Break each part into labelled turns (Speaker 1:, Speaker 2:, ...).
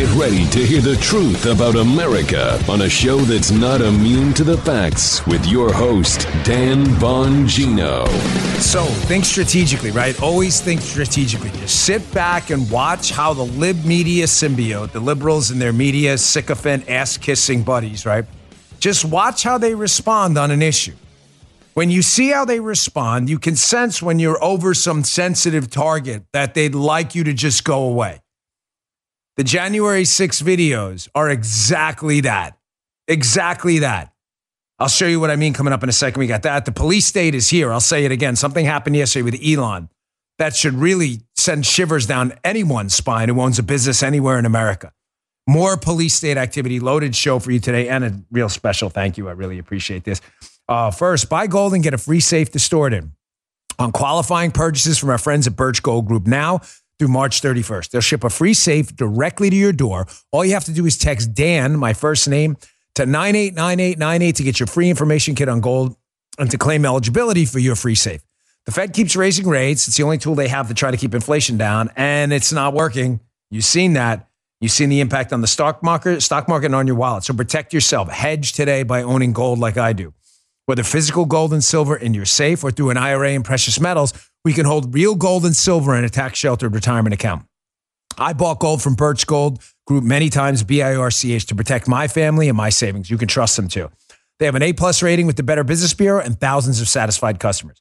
Speaker 1: Get ready to hear the truth about America on a show that's not immune to the facts with your host, Dan Bongino.
Speaker 2: So think strategically, right? Always think strategically. Just sit back and watch how the lib media symbiote, the liberals and their media sycophant ass kissing buddies, right? Just watch how they respond on an issue. When you see how they respond, you can sense when you're over some sensitive target that they'd like you to just go away. The January 6 videos are exactly that. Exactly that. I'll show you what I mean coming up in a second. We got that. The police state is here. I'll say it again. Something happened yesterday with Elon that should really send shivers down anyone's spine who owns a business anywhere in America. More police state activity, loaded show for you today, and a real special thank you. I really appreciate this. Uh, first, buy gold and get a free safe to store it in on qualifying purchases from our friends at Birch Gold Group. Now, through March 31st. They'll ship a free safe directly to your door. All you have to do is text Dan, my first name, to 989898 to get your free information kit on gold and to claim eligibility for your free safe. The Fed keeps raising rates. It's the only tool they have to try to keep inflation down, and it's not working. You've seen that. You've seen the impact on the stock market, stock market and on your wallet. So protect yourself. Hedge today by owning gold like I do. Whether physical gold and silver in your safe or through an IRA in precious metals, we can hold real gold and silver in a tax sheltered retirement account. I bought gold from Birch Gold Group many times, BIRCH, to protect my family and my savings. You can trust them too. They have an A plus rating with the Better Business Bureau and thousands of satisfied customers.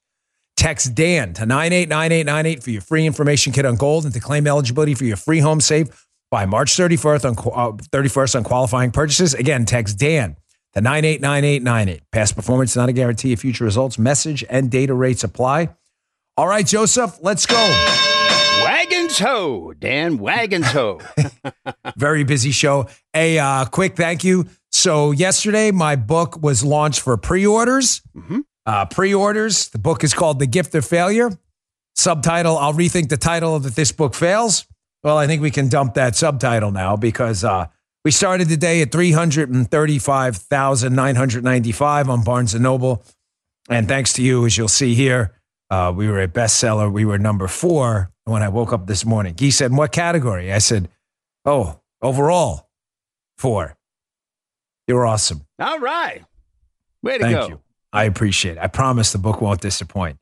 Speaker 2: Text Dan to 989898 for your free information kit on gold and to claim eligibility for your free home safe by March 31st on, uh, 31st on qualifying purchases. Again, text Dan to 989898. Past performance is not a guarantee of future results. Message and data rates apply. All right, Joseph, let's go.
Speaker 3: Wagons ho, Dan Wagons ho.
Speaker 2: Very busy show. A uh, quick thank you. So yesterday, my book was launched for pre-orders.
Speaker 3: Mhm.
Speaker 2: Uh, pre-orders. The book is called "The Gift of Failure." Subtitle: I'll rethink the title of "If This Book Fails." Well, I think we can dump that subtitle now because uh, we started the day at three hundred and thirty-five thousand nine hundred ninety-five on Barnes and Noble, and thanks to you, as you'll see here, uh, we were a bestseller. We were number four when I woke up this morning. He said, "What category?" I said, "Oh, overall, four. You're awesome.
Speaker 3: All right. Way to go.
Speaker 2: Thank
Speaker 3: go.
Speaker 2: you. I appreciate it. I promise the book won't disappoint.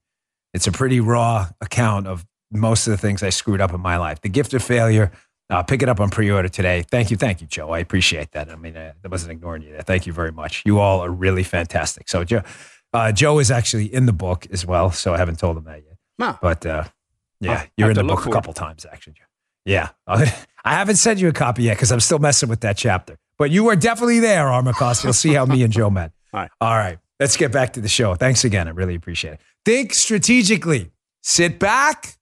Speaker 2: It's a pretty raw account of most of the things I screwed up in my life. The gift of failure. Uh, pick it up on pre-order today. Thank you, thank you, Joe. I appreciate that. I mean, uh, I wasn't ignoring you there. Thank you very much. You all are really fantastic. So, Joe, uh, Joe is actually in the book as well. So I haven't told him that yet.
Speaker 3: Huh.
Speaker 2: But uh, yeah, you're in the book a
Speaker 3: for it.
Speaker 2: couple times, actually. Yeah, I haven't sent you a copy yet because I'm still messing with that chapter. But you are definitely there, Armacost. You'll see how me and Joe met.
Speaker 3: All right.
Speaker 2: All right. Let's get back to the show. Thanks again. I really appreciate it. Think strategically. Sit back,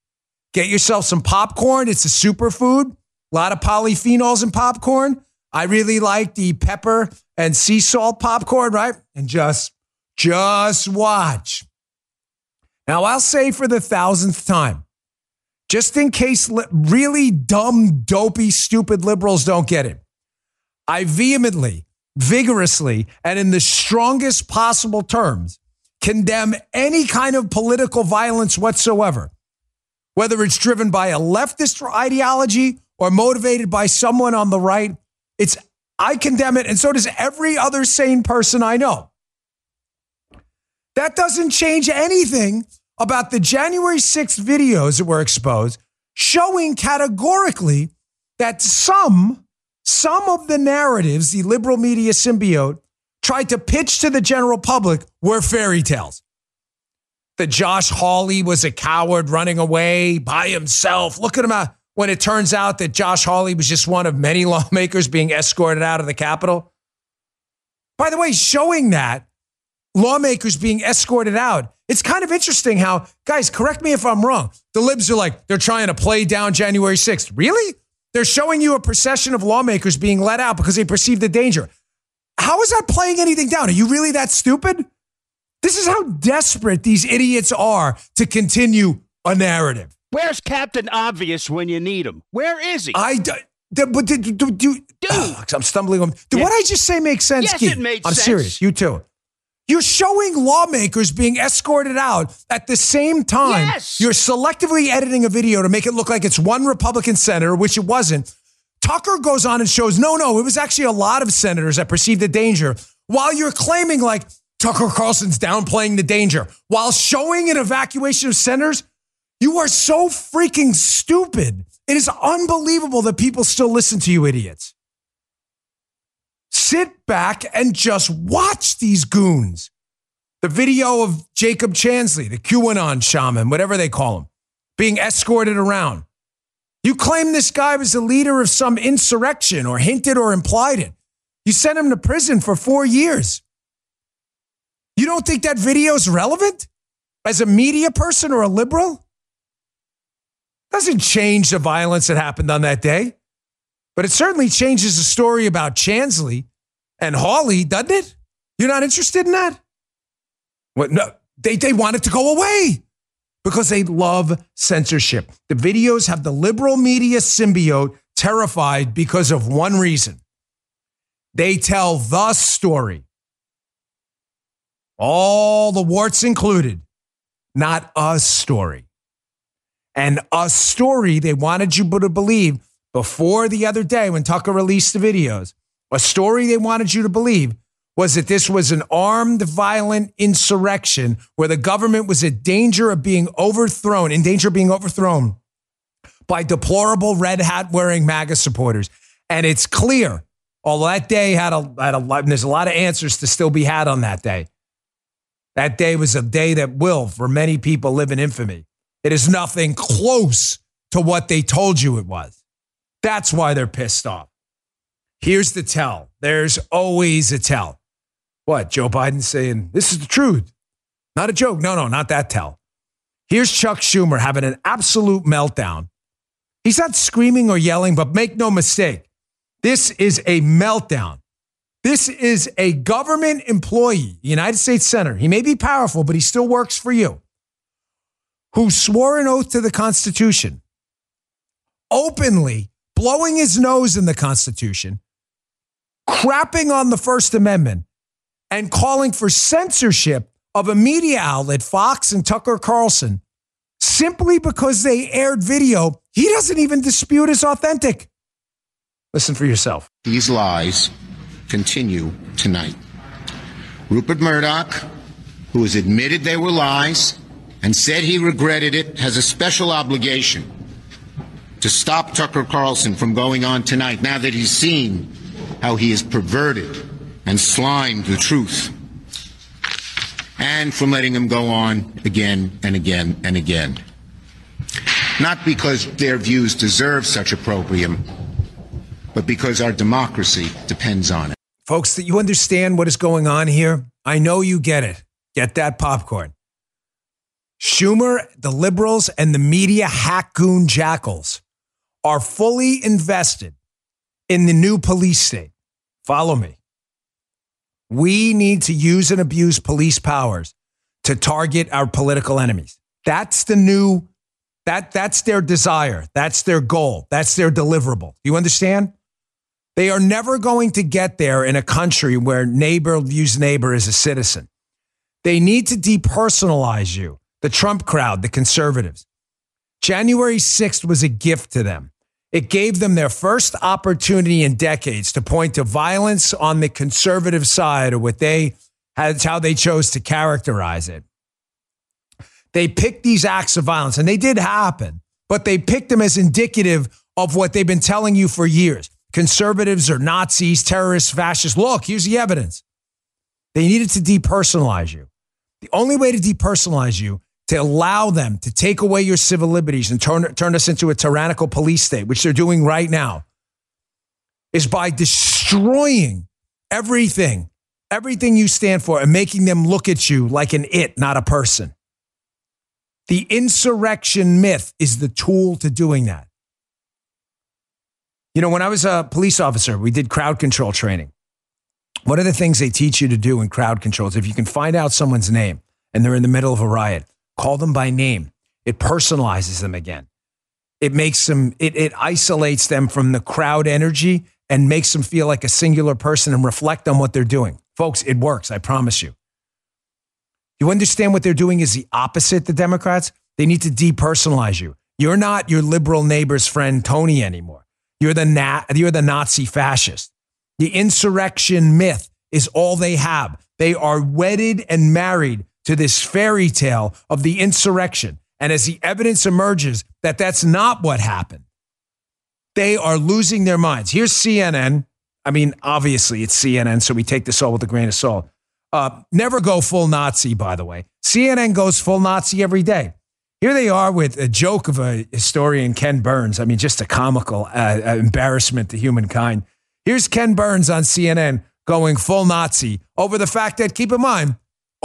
Speaker 2: get yourself some popcorn. It's a superfood. A lot of polyphenols in popcorn. I really like the pepper and sea salt popcorn, right? And just, just watch. Now, I'll say for the thousandth time, just in case li- really dumb, dopey, stupid liberals don't get it, I vehemently, vigorously, and in the strongest possible terms condemn any kind of political violence whatsoever, whether it's driven by a leftist ideology or motivated by someone on the right. It's I condemn it, and so does every other sane person I know. That doesn't change anything about the January 6th videos that were exposed, showing categorically that some, some of the narratives the liberal media symbiote tried to pitch to the general public were fairy tales. That Josh Hawley was a coward running away by himself. Look at him out when it turns out that Josh Hawley was just one of many lawmakers being escorted out of the Capitol. By the way, showing that lawmakers being escorted out. It's kind of interesting how, guys, correct me if I'm wrong. The libs are like, they're trying to play down January 6th. Really? They're showing you a procession of lawmakers being let out because they perceive the danger. How is that playing anything down? Are you really that stupid? This is how desperate these idiots are to continue a narrative.
Speaker 3: Where's Captain Obvious when you need him? Where is he?
Speaker 2: I, d- d- but did, do, do,
Speaker 3: Dude.
Speaker 2: I'm stumbling on. Did
Speaker 3: Yeah.
Speaker 2: what I just say make sense,
Speaker 3: Yes,
Speaker 2: Keith?
Speaker 3: it made
Speaker 2: I'm
Speaker 3: sense.
Speaker 2: serious. You too. You're showing lawmakers being escorted out at the same time.
Speaker 3: Yes.
Speaker 2: You're selectively editing a video to make it look like it's one Republican senator, which it wasn't, Tucker goes on and shows, no, no, it was actually a lot of senators that perceived the danger while you're claiming like Tucker Carlson's downplaying the danger while showing an evacuation of senators. You are so freaking stupid. It is unbelievable that people still listen to you idiots. Sit back and just watch these goons. The video of Jacob Chansley, the QAnon shaman, whatever they call him, being escorted around. You claim this guy was the leader of some insurrection or hinted or implied it. You sent him to prison for four years. You don't think that video is relevant as a media person or a liberal? Doesn't change the violence that happened on that day, but it certainly changes the story about Chansley and Hawley, doesn't it? You're not interested in that? What? No, they, they want it to go away because they love censorship. The videos have the liberal media symbiote terrified because of one reason they tell the story, all the warts included, not a story. And a story they wanted you to believe before the other day when Tucker released the videos, a story they wanted you to believe was that this was an armed, violent insurrection where the government was in danger of being overthrown, in danger of being overthrown by deplorable red hat wearing MAGA supporters. And it's clear, although that day had a, had a there's a lot of answers to still be had on that day. That day was a day that will, for many people, live in infamy. It is nothing close to what they told you it was. That's why they're pissed off. Here's the tell. There's always a tell. What? Joe Biden saying, this is the truth. Not a joke. No, no, not that tell. Here's Chuck Schumer having an absolute meltdown. He's not screaming or yelling, but make no mistake, this is a meltdown. This is a government employee, United States Senator. He may be powerful, but he still works for you, who swore an oath to the Constitution, openly blowing his nose in the Constitution, crapping on the First Amendment, and calling for censorship of a media outlet, Fox and Tucker Carlson, simply because they aired video he doesn't even dispute is authentic. Listen for yourself.
Speaker 4: These lies continue tonight. Rupert Murdoch, who has admitted they were lies and said he regretted it, has a special obligation to stop Tucker Carlson from going on tonight now that he's seen how he has perverted and slimed the truth, and from letting him go on again and again and again. Not because their views deserve such opprobrium, but because our democracy depends on it.
Speaker 2: Folks, that you understand what is going on here? I know you get it. Get that popcorn. Schumer, the liberals, and the media hackgoon jackals are fully invested in the new police state. Follow me. We need to use and abuse police powers to target our political enemies. That's the new that that's their desire. That's their goal. That's their deliverable. You understand? They are never going to get there in a country where neighbor views neighbor as a citizen. They need to depersonalize you. The Trump crowd, the conservatives. January 6th was a gift to them. It gave them their first opportunity in decades to point to violence on the conservative side or what they that's how they chose to characterize it. They picked these acts of violence and they did happen, but they picked them as indicative of what they've been telling you for years. Conservatives are Nazis, terrorists, fascists. Look, here's the evidence. They needed to depersonalize you. The only way to depersonalize you to allow them to take away your civil liberties and turn, turn us into a tyrannical police state, which they're doing right now, is by destroying everything, everything you stand for, and making them look at you like an it, not a person. The insurrection myth is the tool to doing that. You know, when I was a police officer, we did crowd control training. One of the things they teach you to do in crowd control is if you can find out someone's name and they're in the middle of a riot, Call them by name. It personalizes them again. It makes them, it, it isolates them from the crowd energy and makes them feel like a singular person and reflect on what they're doing. Folks, it works, I promise you. You understand what they're doing is the opposite, the Democrats? They need to depersonalize you. You're not your liberal neighbor's friend, Tony, anymore. You're the na- you're the Nazi fascist. The insurrection myth is all they have. They are wedded and married to this fairy tale of the insurrection. And as the evidence emerges that that's not what happened, they are losing their minds. Here's CNN. I mean, obviously it's CNN, so we take this all with a grain of salt. Uh, never go full Nazi, by the way. CNN goes full Nazi every day. Here they are with a joke of a historian, Ken Burns. I mean, just a comical uh, uh embarrassment to humankind. Here's Ken Burns on CNN going full Nazi over the fact that, keep in mind,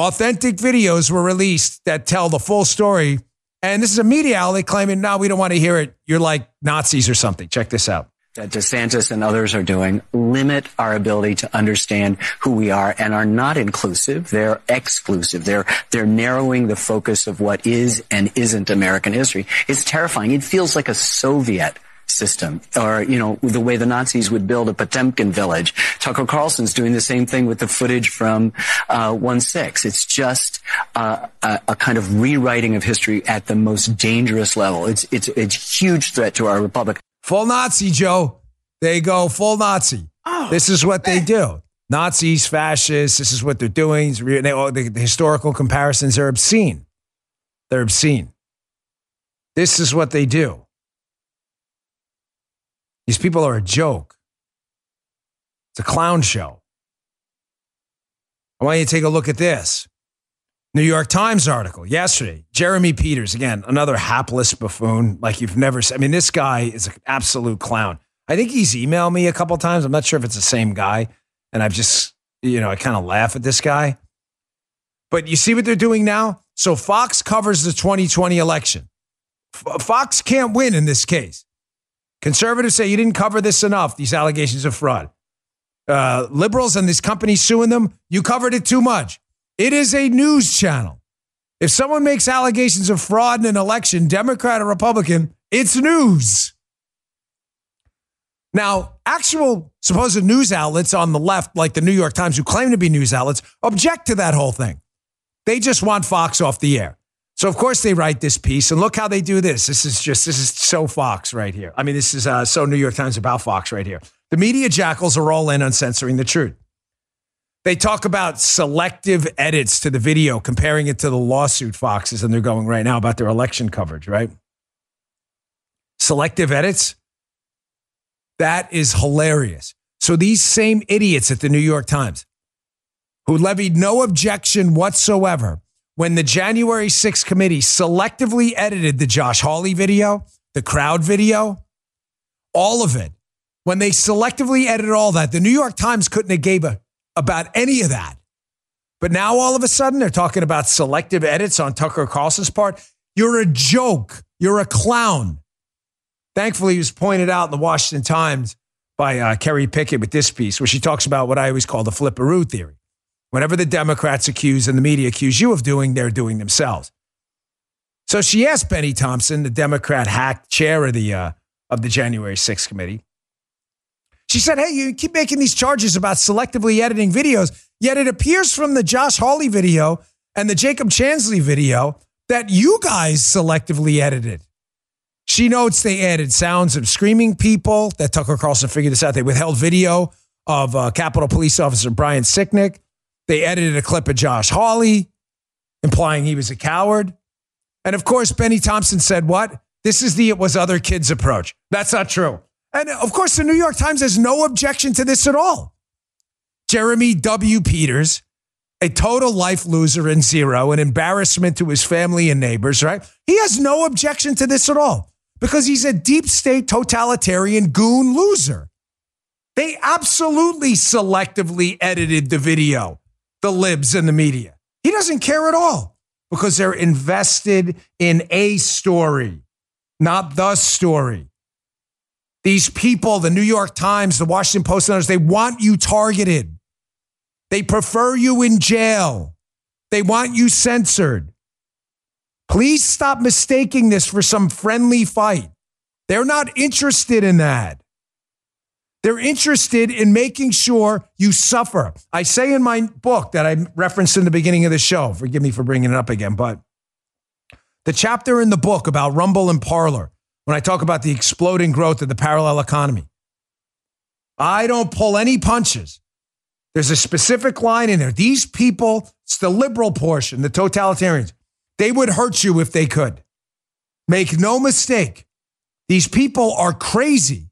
Speaker 2: authentic videos were released that tell the full story. And this is a media outlet claiming, no, we don't want to hear it. You're like Nazis or something. Check this out
Speaker 5: that DeSantis and others are doing limit our ability to understand who we are and are not inclusive. They're exclusive. They're, they're narrowing the focus of what is and isn't American history. It's terrifying. It feels like a Soviet system or, you know, the way the Nazis would build a Potemkin village. Tucker Carlson's doing the same thing with the footage from uh, 1-6. It's just uh, a, a, kind of rewriting of history at the most dangerous level. It's, it's, it's a huge threat to our republic.
Speaker 2: Full Nazi, Joe. They go full Nazi. Oh, this is what man. they do. Nazis, fascists, this is what they're doing. They, the, the historical comparisons are obscene. They're obscene. This is what they do. These people are a joke. It's a clown show. I want you to take a look at this. New York Times article yesterday. Jeremy Peters, again, another hapless buffoon like you've never seen. I mean, this guy is an absolute clown. I think he's emailed me a couple times. I'm not sure if it's the same guy. And I've just, you know, I kind of laugh at this guy. But you see what they're doing now? So Fox covers the 2020 election. Fox can't win in this case. Conservatives say you didn't cover this enough, these allegations of fraud. Uh, liberals and these companies suing them, you covered it too much. It is a news channel. If someone makes allegations of fraud in an election, Democrat or Republican, it's news. Now, actual supposed news outlets on the left, like the New York Times, who claim to be news outlets, object to that whole thing. They just want Fox off the air. So, of course, they write this piece, and look how they do this. This is just, this is so Fox right here. I mean, this is uh, so New York Times about Fox right here. The media jackals are all in on censoring the truth. They talk about selective edits to the video, comparing it to the lawsuit Foxes, and they're going right now about their election coverage, right? Selective edits? That is hilarious. So these same idiots at the New York Times who levied no objection whatsoever when the January 6th committee selectively edited the Josh Hawley video, the crowd video, all of it. When they selectively edited all that, the New York Times couldn't have gave a about any of that. But now all of a sudden they're talking about selective edits on Tucker Carlson's part. You're a joke. You're a clown. Thankfully, he was pointed out in the Washington Times by uh, Kerry Picket with this piece, where she talks about what I always call the flipperoo theory. Whenever the Democrats accuse and the media accuse you of doing, they're doing themselves. So she asked Bennie Thompson, the Democrat hack chair of the uh, of the January 6th committee, she said, Hey, you keep making these charges about selectively editing videos, yet it appears from the Josh Hawley video and the Jacob Chansley video that you guys selectively edited. She notes they added sounds of screaming people that Tucker Carlson figured this out. They withheld video of uh, Capitol Police Officer Brian Sicknick. They edited a clip of Josh Hawley, implying he was a coward. And of course, Bennie Thompson said, What? This is the it was other kids approach. That's not true. And of course, the New York Times has no objection to this at all. Jeremy W. Peters, a total life loser and zero, an embarrassment to his family and neighbors, right? He has no objection to this at all because he's a deep state totalitarian goon loser. They absolutely selectively edited the video, the libs and the media. He doesn't care at all because they're invested in a story, not the story. These people, the New York Times, the Washington Post, and others, they want you targeted. They prefer you in jail. They want you censored. Please stop mistaking this for some friendly fight. They're not interested in that. They're interested in making sure you suffer. I say in my book that I referenced in the beginning of the show, forgive me for bringing it up again, but the chapter in the book about Rumble and Parler, when I talk about the exploding growth of the parallel economy. I don't pull any punches. There's a specific line in there. These people, it's the liberal portion, the totalitarians, they would hurt you if they could. Make no mistake, these people are crazy.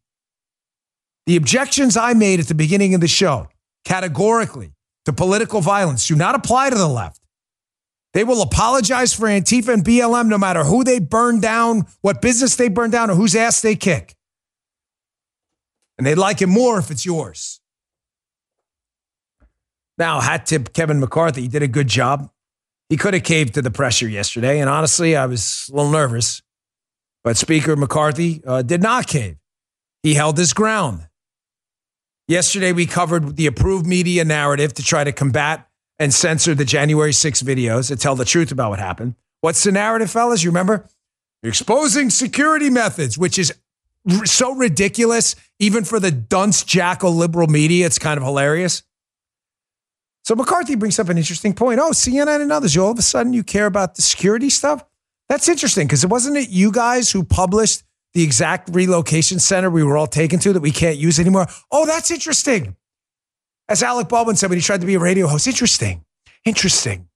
Speaker 2: The objections I made at the beginning of the show, categorically, to political violence do not apply to the left. They will apologize for Antifa and BLM no matter who they burn down, what business they burn down, or whose ass they kick. And they'd like it more if it's yours. Now, hat tip Kevin McCarthy. He did a good job. He could have caved to the pressure yesterday. And honestly, I was a little nervous. But Speaker McCarthy uh, did not cave. He held his ground. Yesterday, we covered the approved media narrative to try to combat and censor the January 6 videos that tell the truth about what happened. What's the narrative, fellas? You remember? Exposing security methods, which is r- so ridiculous, even for the dunce jackal liberal media. It's kind of hilarious. So McCarthy brings up an interesting point. Oh, CNN and others, all of a sudden you care about the security stuff? That's interesting because it wasn't it you guys who published the exact relocation center we were all taken to that we can't use anymore? Oh, that's interesting. As Alec Baldwin said when he tried to be a radio host, interesting, interesting.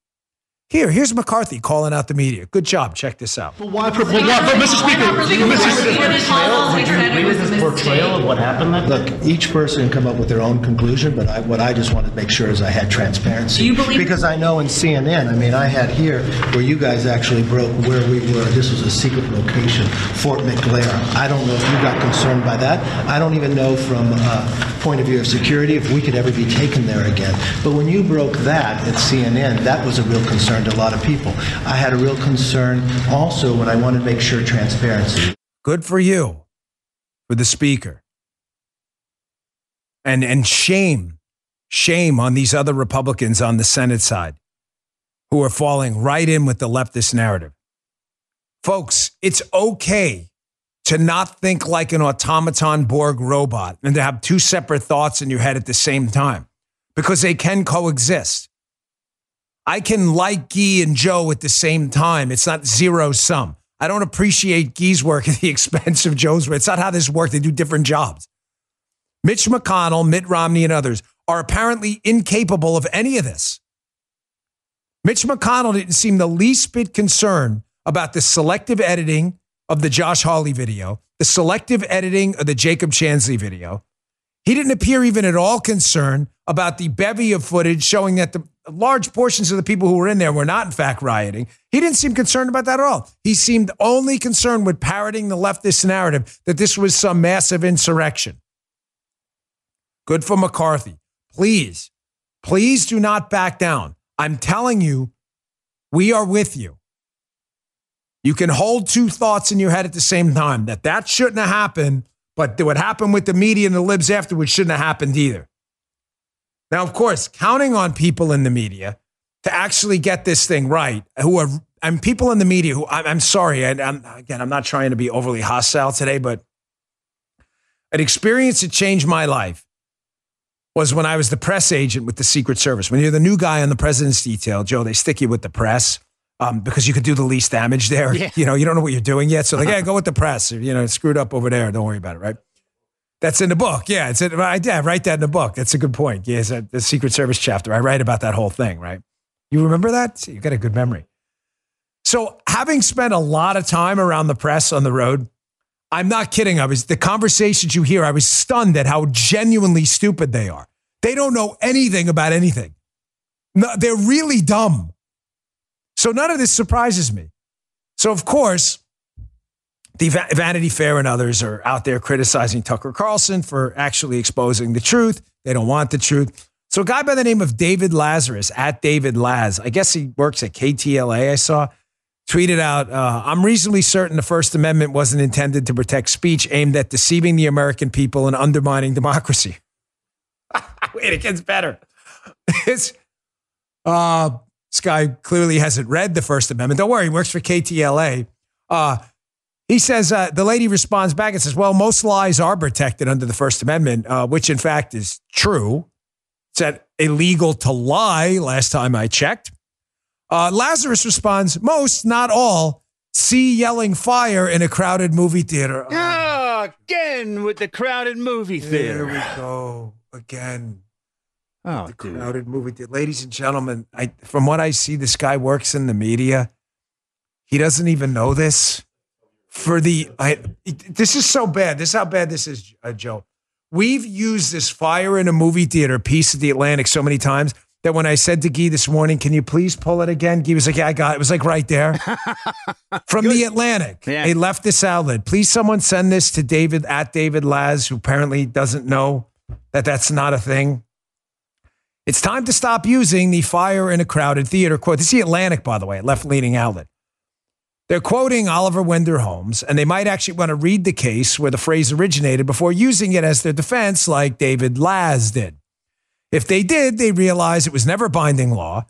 Speaker 2: Here, here's McCarthy calling out the media. Good job. Check this out.
Speaker 6: But why, but, but, but Mr. Speaker,
Speaker 7: Do
Speaker 6: Mr.
Speaker 7: agree with this portrayal? Would you agree with this portrayal of what happened that?
Speaker 6: Look, each person can come up with their own conclusion, but I, what I just wanted to make sure is I had transparency.
Speaker 7: Do you believe-
Speaker 6: Because I know in CNN, I mean, I had here where you guys actually broke where we were. This was a secret location, Fort McNair. I don't know if you got concerned by that. I don't even know from a point of view of security if we could ever be taken there again. But when you broke that at CNN, that was a real concern to a lot of people. I had a real concern also when I wanted to make sure transparency.
Speaker 2: Good for you, for the speaker. And and shame, shame on these other Republicans on the Senate side who are falling right in with the leftist narrative. Folks, it's okay to not think like an automaton Borg robot and to have two separate thoughts in your head at the same time because they can coexist. I can like Guy and Joe at the same time. It's not zero sum. I don't appreciate Guy's work at the expense of Joe's work. It's not how this works. They do different jobs. Mitch McConnell, Mitt Romney, and others are apparently incapable of any of this. Mitch McConnell didn't seem the least bit concerned about the selective editing of the Josh Hawley video, the selective editing of the Jacob Chansley video. He didn't appear even at all concerned about the bevy of footage showing that the large portions of the people who were in there were not, in fact, rioting. He didn't seem concerned about that at all. He seemed only concerned with parroting the leftist narrative that this was some massive insurrection. Good for McCarthy. Please, please do not back down. I'm telling you, we are with you. You can hold two thoughts in your head at the same time that that shouldn't have happened, but what happened with the media and the libs afterwards shouldn't have happened either. Now, of course, counting on people in the media to actually get this thing right, who are and people in the media who I'm, I'm sorry, and I'm, again, I'm not trying to be overly hostile today, but an experience that changed my life was when I was the press agent with the Secret Service. When you're the new guy on the president's detail, Joe, they stick you with the press um, because you could do the least damage there.
Speaker 3: Yeah.
Speaker 2: You know, you don't know what you're doing yet, so like, yeah, go with the press. You know, screwed up over there. Don't worry about it, right? That's in the book. Yeah, it's in, I, yeah, write that in the book. That's a good point. Yeah, it's a, the Secret Service chapter. I write about that whole thing, right? You remember that? See, you got a good memory. So, having spent a lot of time around the press on the road, I'm not kidding. I was the conversations you hear. I was stunned at how genuinely stupid they are. They don't know anything about anything. No, they're really dumb. So none of this surprises me. So of course, the Va- Vanity Fair and others are out there criticizing Tucker Carlson for actually exposing the truth. They don't want the truth. So a guy by the name of David Lazarus at David Laz, I guess he works at KTLA. I saw tweeted out, uh, "I'm reasonably certain the First Amendment wasn't intended to protect speech aimed at deceiving the American people and undermining democracy." Wait, it gets better. It's uh, this guy clearly hasn't read the First Amendment. Don't worry, he works for KTLA. Uh, he says uh, the lady responds back and says, "Well, most lies are protected under the First Amendment, uh, which in fact is true. It's that illegal to lie. Last time I checked." Uh, Lazarus responds, "Most, not all, see yelling fire in a crowded movie theater."
Speaker 3: Oh, Again with the crowded movie
Speaker 2: There
Speaker 3: theater.
Speaker 2: we go again.
Speaker 3: Oh,
Speaker 2: the
Speaker 3: dude.
Speaker 2: crowded movie theater. Ladies and gentlemen, I, from what I see, this guy works in the media. He doesn't even know this. For the, I, this is so bad. This is how bad this is, uh, Joe. We've used this fire in a movie theater piece of the Atlantic so many times that when I said to Guy this morning, "Can you please pull it again?" Guy was like, "Yeah, I got it." It was like right there from the Atlantic,
Speaker 3: Yeah.
Speaker 2: a leftist outlet. Please, someone send this to David at David Laz, who apparently doesn't know that that's not a thing. It's time to stop using the fire in a crowded theater quote. This is the Atlantic, by the way, left leaning outlet. They're quoting Oliver Wendell Holmes, and they might actually want to read the case where the phrase originated before using it as their defense, like David Laz did. If they did, they realize it was never binding law.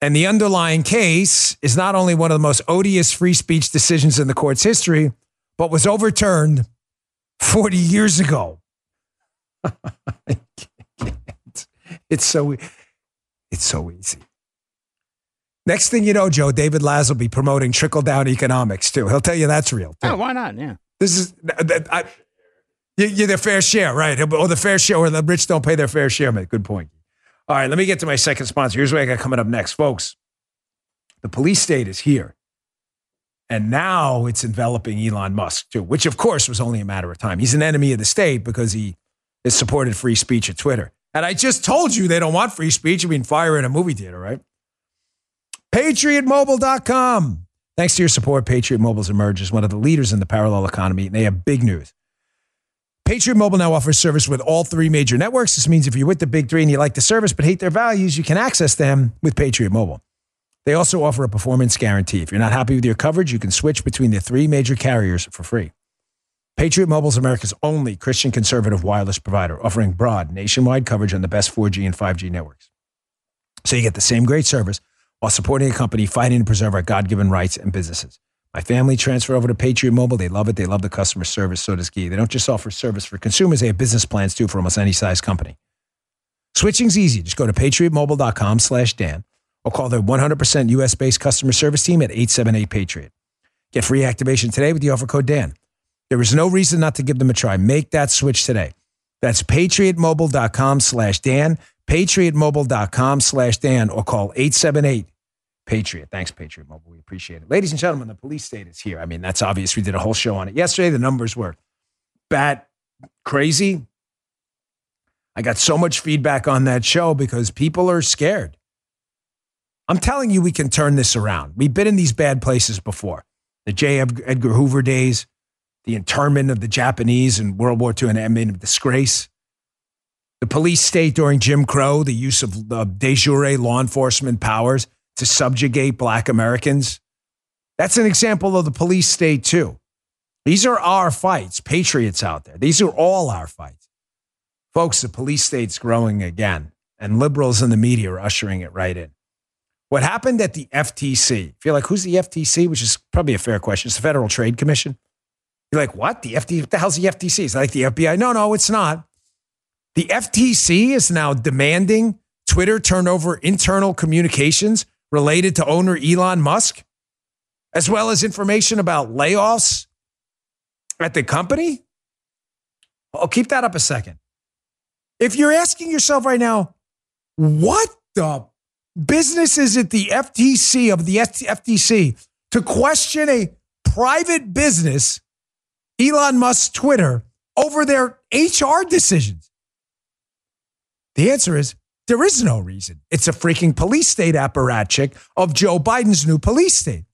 Speaker 2: And the underlying case is not only one of the most odious free speech decisions in the court's history, but was overturned 40 years ago. It's so it's so easy. Next thing you know, Joe, David Laz will be promoting trickle down economics too. He'll tell you that's real. Too.
Speaker 3: Oh, why not? Yeah.
Speaker 2: This is I, you, you're the fair share, right? Or the fair share, or the rich don't pay their fair share, mate. Good point. All right, let me get to my second sponsor. Here's what I got coming up next, folks. The police state is here. And now it's enveloping Elon Musk, too, which of course was only a matter of time. He's an enemy of the state because he has supported free speech at Twitter. And I just told you they don't want free speech. I mean, fire in a movie theater, right? PatriotMobile.com. Thanks to your support, Patriot Mobile's emerged as one of the leaders in the parallel economy, and they have big news. Patriot Mobile now offers service with all three major networks. This means if you're with the big three and you like the service but hate their values, you can access them with Patriot Mobile. They also offer a performance guarantee. If you're not happy with your coverage, you can switch between the three major carriers for free. Patriot Mobile is America's only Christian conservative wireless provider, offering broad nationwide coverage on the best 4G and 5G networks. So you get the same great service while supporting a company fighting to preserve our God given rights and businesses. My family transferred over to Patriot Mobile. They love it. They love the customer service. So does Guy. They don't just offer service for consumers, they have business plans too for almost any size company. Switching's easy. Just go to patriotmobile.com slash Dan or call their 100% US based customer service team at 878 Patriot. Get free activation today with the offer code Dan. There is no reason not to give them a try. Make that switch today. That's patriotmobile.com slash Dan, patriotmobile.com slash Dan, or call 878 Patriot. Thanks, Patriot Mobile. We appreciate it. Ladies and gentlemen, the police state is here. I mean, that's obvious. We did a whole show on it yesterday. The numbers were bat crazy. I got so much feedback on that show because people are scared. I'm telling you, we can turn this around. We've been in these bad places before. The J. Edgar Hoover days, the internment of the Japanese in World War II, and I mean, disgrace. The police state during Jim Crow, the use of uh, de jure law enforcement powers to subjugate black Americans. That's an example of the police state, too. These are our fights, patriots out there. These are all our fights. Folks, the police state's growing again, and liberals in the media are ushering it right in. What happened at the FTC? You're like who's the FTC? Which is probably a fair question. It's the Federal Trade Commission. You're like, what? The FTC? What the hell's the FTC? It's like the FBI. No, no, it's not. The FTC is now demanding Twitter turn over internal communications related to owner Elon Musk, as well as information about layoffs at the company. I'll keep that up a second. If you're asking yourself right now, what the business is it the FTC of the FTC to question a private business, Elon Musk's Twitter, over their HR decisions? The answer is there is no reason. It's a freaking police state apparatchik of Joe Biden's new police state.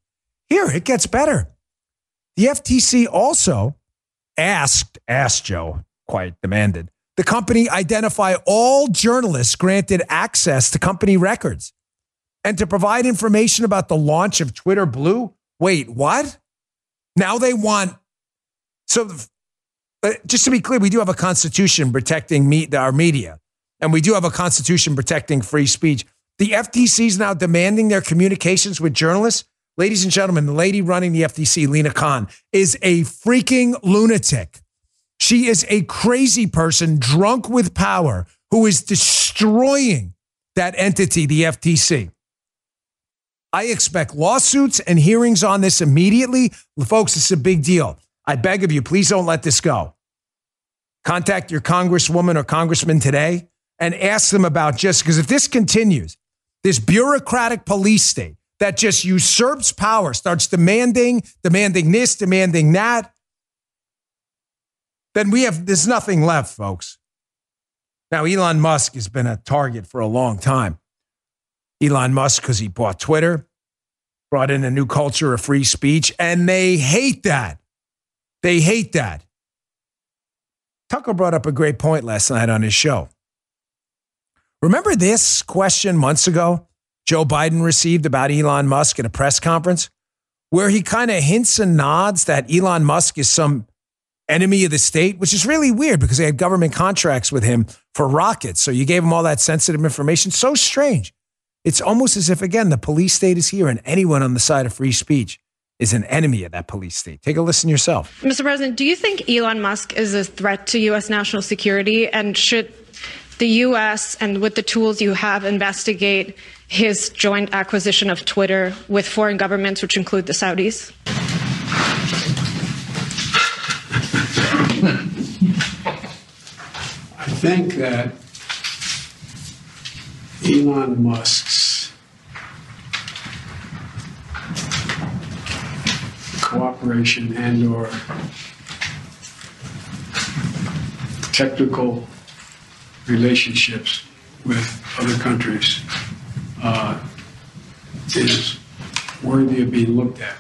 Speaker 2: Here, it gets better. The FTC also asked, asked Joe, quite demanded, the company identify all journalists granted access to company records and to provide information about the launch of Twitter Blue. Wait, what? Now they want. So, uh, just to be clear, we do have a constitution protecting our media, and we do have a constitution protecting free speech. The FTC is now demanding their communications with journalists. Ladies and gentlemen, the lady running the FTC, Lina Khan, is a freaking lunatic. She is a crazy person drunk with power who is destroying that entity, the FTC. I expect lawsuits and hearings on this immediately. Folks, it's a big deal. I beg of you, please don't let this go. Contact your congresswoman or congressman today and ask them about just because if this continues, this bureaucratic police state that just usurps power, starts demanding, demanding this, demanding that, then we have there's nothing left, folks. Now, Elon Musk has been a target for a long time. Elon Musk, because he bought Twitter, brought in a new culture of free speech, and they hate that. They hate that. Tucker brought up a great point last night on his show. Remember this question months ago Joe Biden received about Elon Musk at a press conference where he kind of hints and nods that Elon Musk is some enemy of the state, which is really weird because they had government contracts with him for rockets. So you gave him all that sensitive information. So strange. It's almost as if, again, the police state is here and anyone on the side of free speech is an enemy of that police state. Take a listen yourself.
Speaker 8: Mr. President, do you think Elon Musk is a threat to U.S. national security? And should the U.S. and with the tools you have investigate his joint acquisition of Twitter with foreign governments, which include the Saudis?
Speaker 9: I think that Elon Musk's cooperation and or technical relationships with other countries uh, is worthy of being looked at.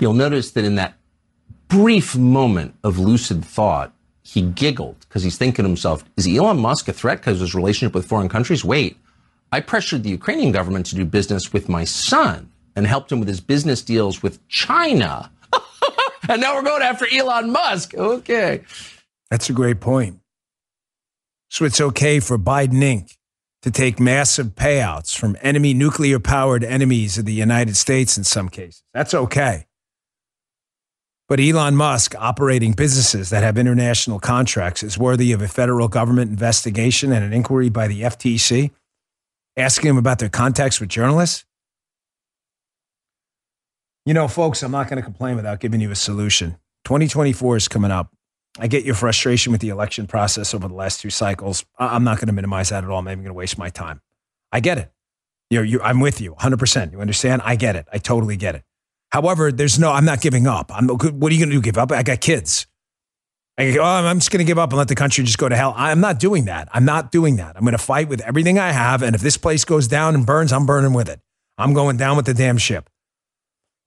Speaker 10: You'll notice that in that brief moment of lucid thought, he giggled because he's thinking to himself, is Elon Musk a threat because of his relationship with foreign countries? Wait, I pressured the Ukrainian government to do business with my son and helped him with his business deals with China. and now we're going after Elon Musk. Okay.
Speaker 2: That's a great point. So it's okay for Biden Inc. to take massive payouts from enemy nuclear powered enemies of the United States in some cases. That's okay. But Elon Musk operating businesses that have international contracts is worthy of a federal government investigation and an inquiry by the FTC, asking him about their contacts with journalists. You know, folks, I'm not going to complain without giving you a solution. 2024 is coming up. I get your frustration with the election process over the last two cycles. I'm not going to minimize that at all. I'm not even going to waste my time. I get it. You're, you're, I'm with you 100%. You understand? I get it. I totally get it. However, there's no, I'm not giving up. I'm, what are you going to do? Give up? I got kids. I oh, I'm just going to give up and let the country just go to hell. I'm not doing that. I'm not doing that. I'm going to fight with everything I have. And if this place goes down and burns, I'm burning with it. I'm going down with the damn ship.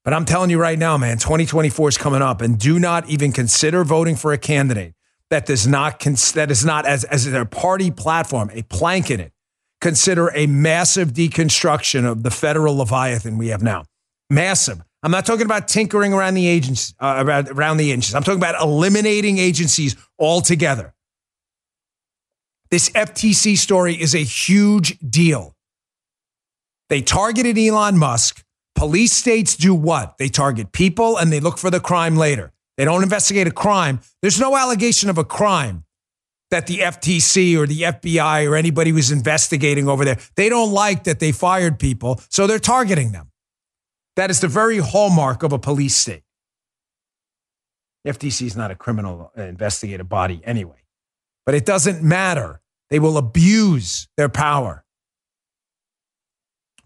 Speaker 2: But I'm telling you right now, man, 2024 is coming up, and do not even consider voting for a candidate that does not that is not as as their party platform a plank in it. Consider a massive deconstruction of the federal leviathan we have now. Massive. I'm not talking about tinkering around the agencies, uh, around, around the agencies. I'm talking about eliminating agencies altogether. This FTC story is a huge deal. They targeted Elon Musk. Police states do what? They target people and they look for the crime later. They don't investigate a crime. There's no allegation of a crime that the FTC or the FBI or anybody was investigating over there. They don't like that they fired people, so they're targeting them. That is the very hallmark of a police state. The FTC is not a criminal uh, investigative body anyway, but it doesn't matter. They will abuse their power.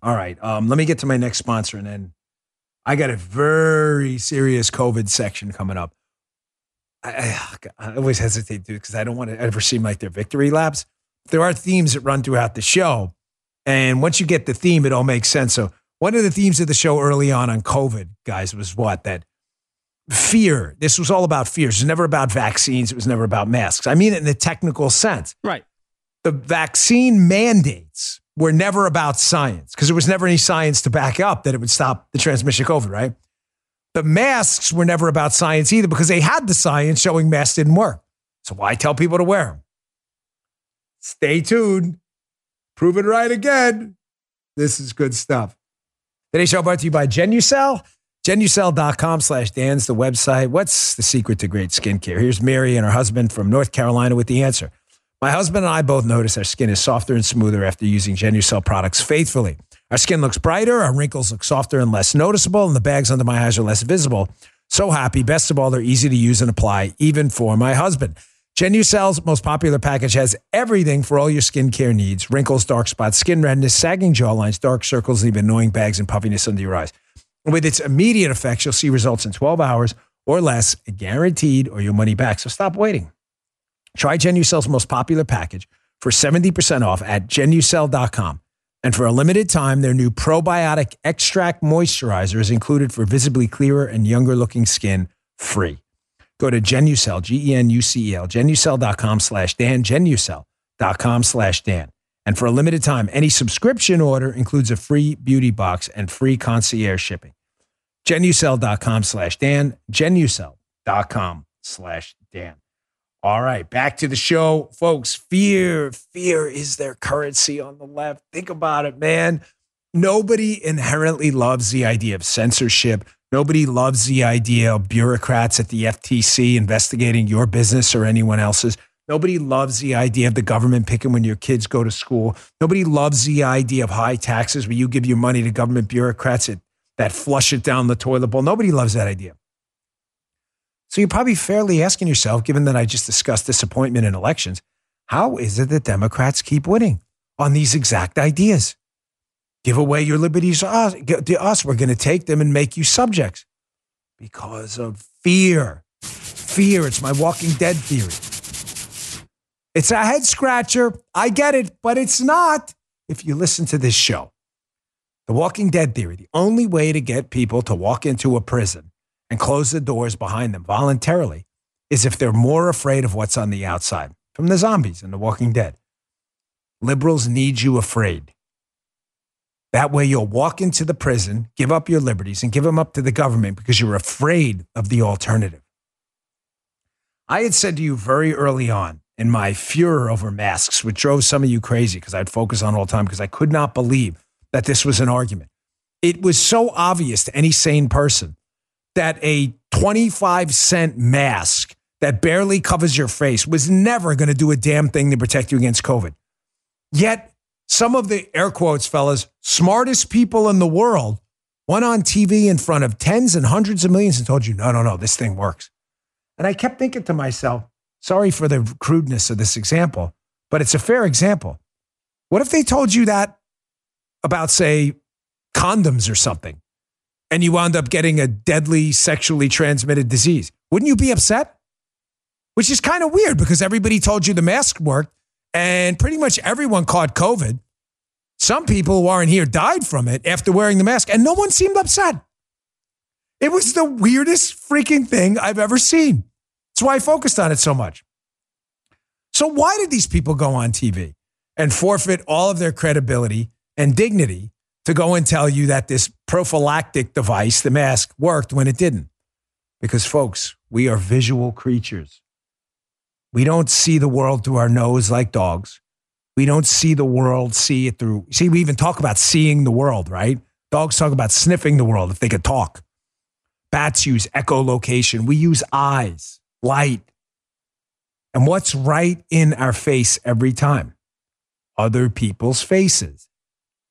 Speaker 2: All right, um, let me get to my next sponsor, and then I got a very serious COVID section coming up. I, I, I always hesitate to because I don't want to ever seem like they're victory laps. There are themes that run throughout the show, and once you get the theme, it all makes sense. So one of the themes of the show early on on COVID, guys, was what? That fear. This was all about fears. It was never about vaccines. It was never about masks. I mean it in the technical sense.
Speaker 3: Right.
Speaker 2: The vaccine mandates were never about science because there was never any science to back up that it would stop the transmission of COVID, right? The masks were never about science either because they had the science showing masks didn't work. So why tell people to wear them? Stay tuned. Prove it right again. This is good stuff. Today's show brought to you by Genucel. Genucel.com slash Dan's the website. What's the secret to great skincare? Here's Mary and her husband from North Carolina with the answer. My husband and I both notice our skin is softer and smoother after using Genucel products faithfully. Our skin looks brighter, our wrinkles look softer and less noticeable, and the bags under my eyes are less visible. So happy. Best of all, they're easy to use and apply, even for my husband. Genucel's most popular package has everything for all your skincare needs wrinkles, dark spots, skin redness, sagging jawlines, dark circles, and even annoying bags and puffiness under your eyes. With its immediate effects, you'll see results in 12 hours or less, guaranteed, or your money back. So stop waiting. Try Genucel's most popular package for 70% off at genucel.com. And for a limited time, their new probiotic extract moisturizer is included for visibly clearer and younger looking skin free. Go to Genucel, G E N U C E L, genucel.com slash Dan, genucel.com slash Dan. And for a limited time, any subscription order includes a free beauty box and free concierge shipping. Genucel.com slash Dan, genucel.com slash Dan. All right, back to the show. Folks, fear, fear is their currency on the left. Think about it, man. Nobody inherently loves the idea of censorship. Nobody loves the idea of bureaucrats at the FTC investigating your business or anyone else's. Nobody loves the idea of the government picking when your kids go to school. Nobody loves the idea of high taxes where you give your money to government bureaucrats that, that flush it down the toilet bowl. Nobody loves that idea. So you're probably fairly asking yourself, given that I just discussed disappointment in elections, how is it that Democrats keep winning on these exact ideas? Give away your liberties to us. We're going to take them and make you subjects because of fear. Fear. It's my Walking Dead theory. It's a head scratcher. I get it, but it's not if you listen to this show. The Walking Dead theory the only way to get people to walk into a prison and close the doors behind them voluntarily is if they're more afraid of what's on the outside from the zombies and the walking dead. Liberals need you afraid. That way, you'll walk into the prison, give up your liberties, and give them up to the government because you're afraid of the alternative. I had said to you very early on in my furor over masks, which drove some of you crazy because I'd focus on all the time because I could not believe that this was an argument. It was so obvious to any sane person that a 25 cent mask that barely covers your face was never going to do a damn thing to protect you against COVID. Yet, some of the air quotes, fellas, smartest people in the world went on TV in front of tens and hundreds of millions and told you, no, no, no, this thing works. And I kept thinking to myself, sorry for the crudeness of this example, but it's a fair example. What if they told you that about, say, condoms or something? And you wound up getting a deadly sexually transmitted disease. Wouldn't you be upset? Which is kind of weird because everybody told you the mask worked and pretty much everyone caught COVID. Some people who aren't here died from it after wearing the mask and no one seemed upset. It was the weirdest freaking thing I've ever seen. That's why I focused on it so much. So, why did these people go on TV and forfeit all of their credibility and dignity to go and tell you that this prophylactic device, the mask, worked when it didn't. Because, folks, we are visual creatures. We don't see the world through our nose like dogs. We don't see the world, see it through. See, we even talk about seeing the world, right? Dogs talk about sniffing the world if they could talk. Bats use echolocation. We use eyes, light. And what's right in our face every time? Other people's faces.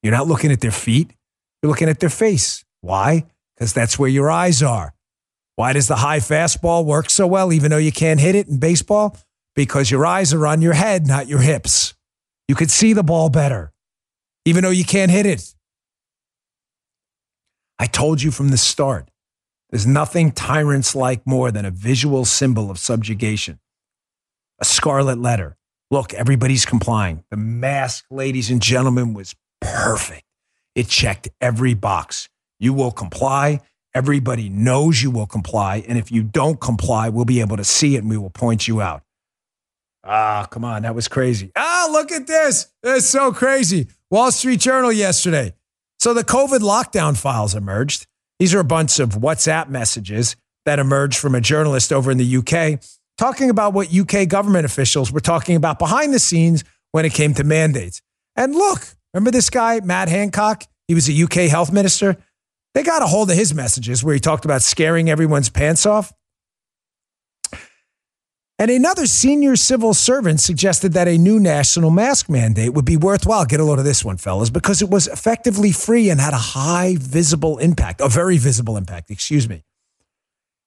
Speaker 2: You're not looking at their feet, you're looking at their face. Why? Because that's where your eyes are. Why does the high fastball work so well, even though you can't hit it in baseball? Because your eyes are on your head, not your hips. You could see the ball better, even though you can't hit it. I told you from the start there's nothing tyrants like more than a visual symbol of subjugation. A scarlet letter. Look, everybody's complying. The mask, ladies and gentlemen, was perfect. It checked every box. You will comply. Everybody knows you will comply. And if you don't comply, we'll be able to see it and we will point you out. Ah, come on. That was crazy. Ah, look at this. That's so crazy. Wall Street Journal yesterday. So the COVID lockdown files emerged. These are a bunch of WhatsApp messages that emerged from a journalist over in the UK talking about what UK government officials were talking about behind the scenes when it came to mandates. And look, Remember this guy, Matt Hancock? He was a UK health minister. They got a hold of his messages where he talked about scaring everyone's pants off. And another senior civil servant suggested that a new national mask mandate would be worthwhile. Get a load of this one, fellas, because it was effectively free and had a high visible impact, a very visible impact, excuse me.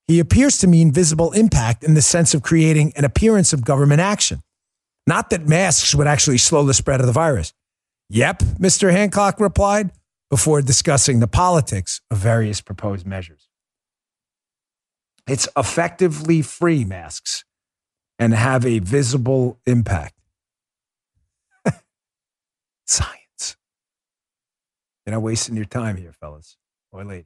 Speaker 2: he appears to mean visible impact in the sense of creating an appearance of government action. Not that masks would actually slow the spread of the virus. Yep, Mr. Hancock replied before discussing the politics of various proposed measures. It's effectively free masks and have a visible impact. Science. You're not wasting your time here, fellas or ladies.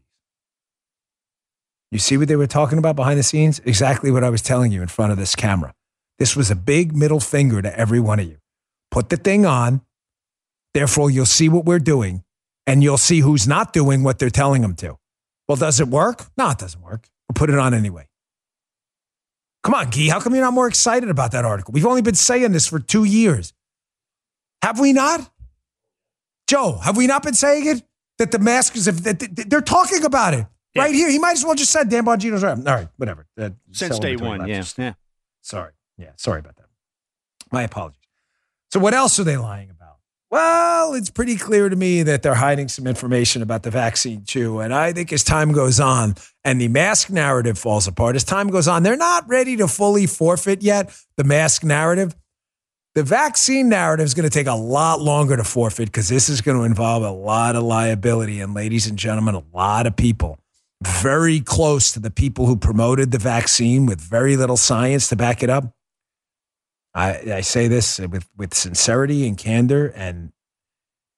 Speaker 2: You see what they were talking about behind the scenes? Exactly what I was telling you in front of this camera. This was a big middle finger to every one of you. Put the thing on. Therefore, you'll see what we're doing and you'll see who's not doing what they're telling them to. Well, does it work? No, it doesn't work. We'll put it on anyway. Come on, Guy. How come you're not more excited about that article? We've only been saying this for two years. Have we not? Joe, have we not been saying it? That the mask is, that they're talking about it yeah. right here. He might as well just said Dan Bongino's right. All right, whatever. Uh,
Speaker 3: Since day one, yeah. yeah.
Speaker 2: Sorry. Yeah, sorry about that. My apologies. So, what else are they lying about? Well, it's pretty clear to me that they're hiding some information about the vaccine too. And I think as time goes on and the mask narrative falls apart, as time goes on, they're not ready to fully forfeit yet the mask narrative. The vaccine narrative is going to take a lot longer to forfeit because this is going to involve a lot of liability. And ladies and gentlemen, a lot of people very close to the people who promoted the vaccine with very little science to back it up I, I say this with, with sincerity and candor and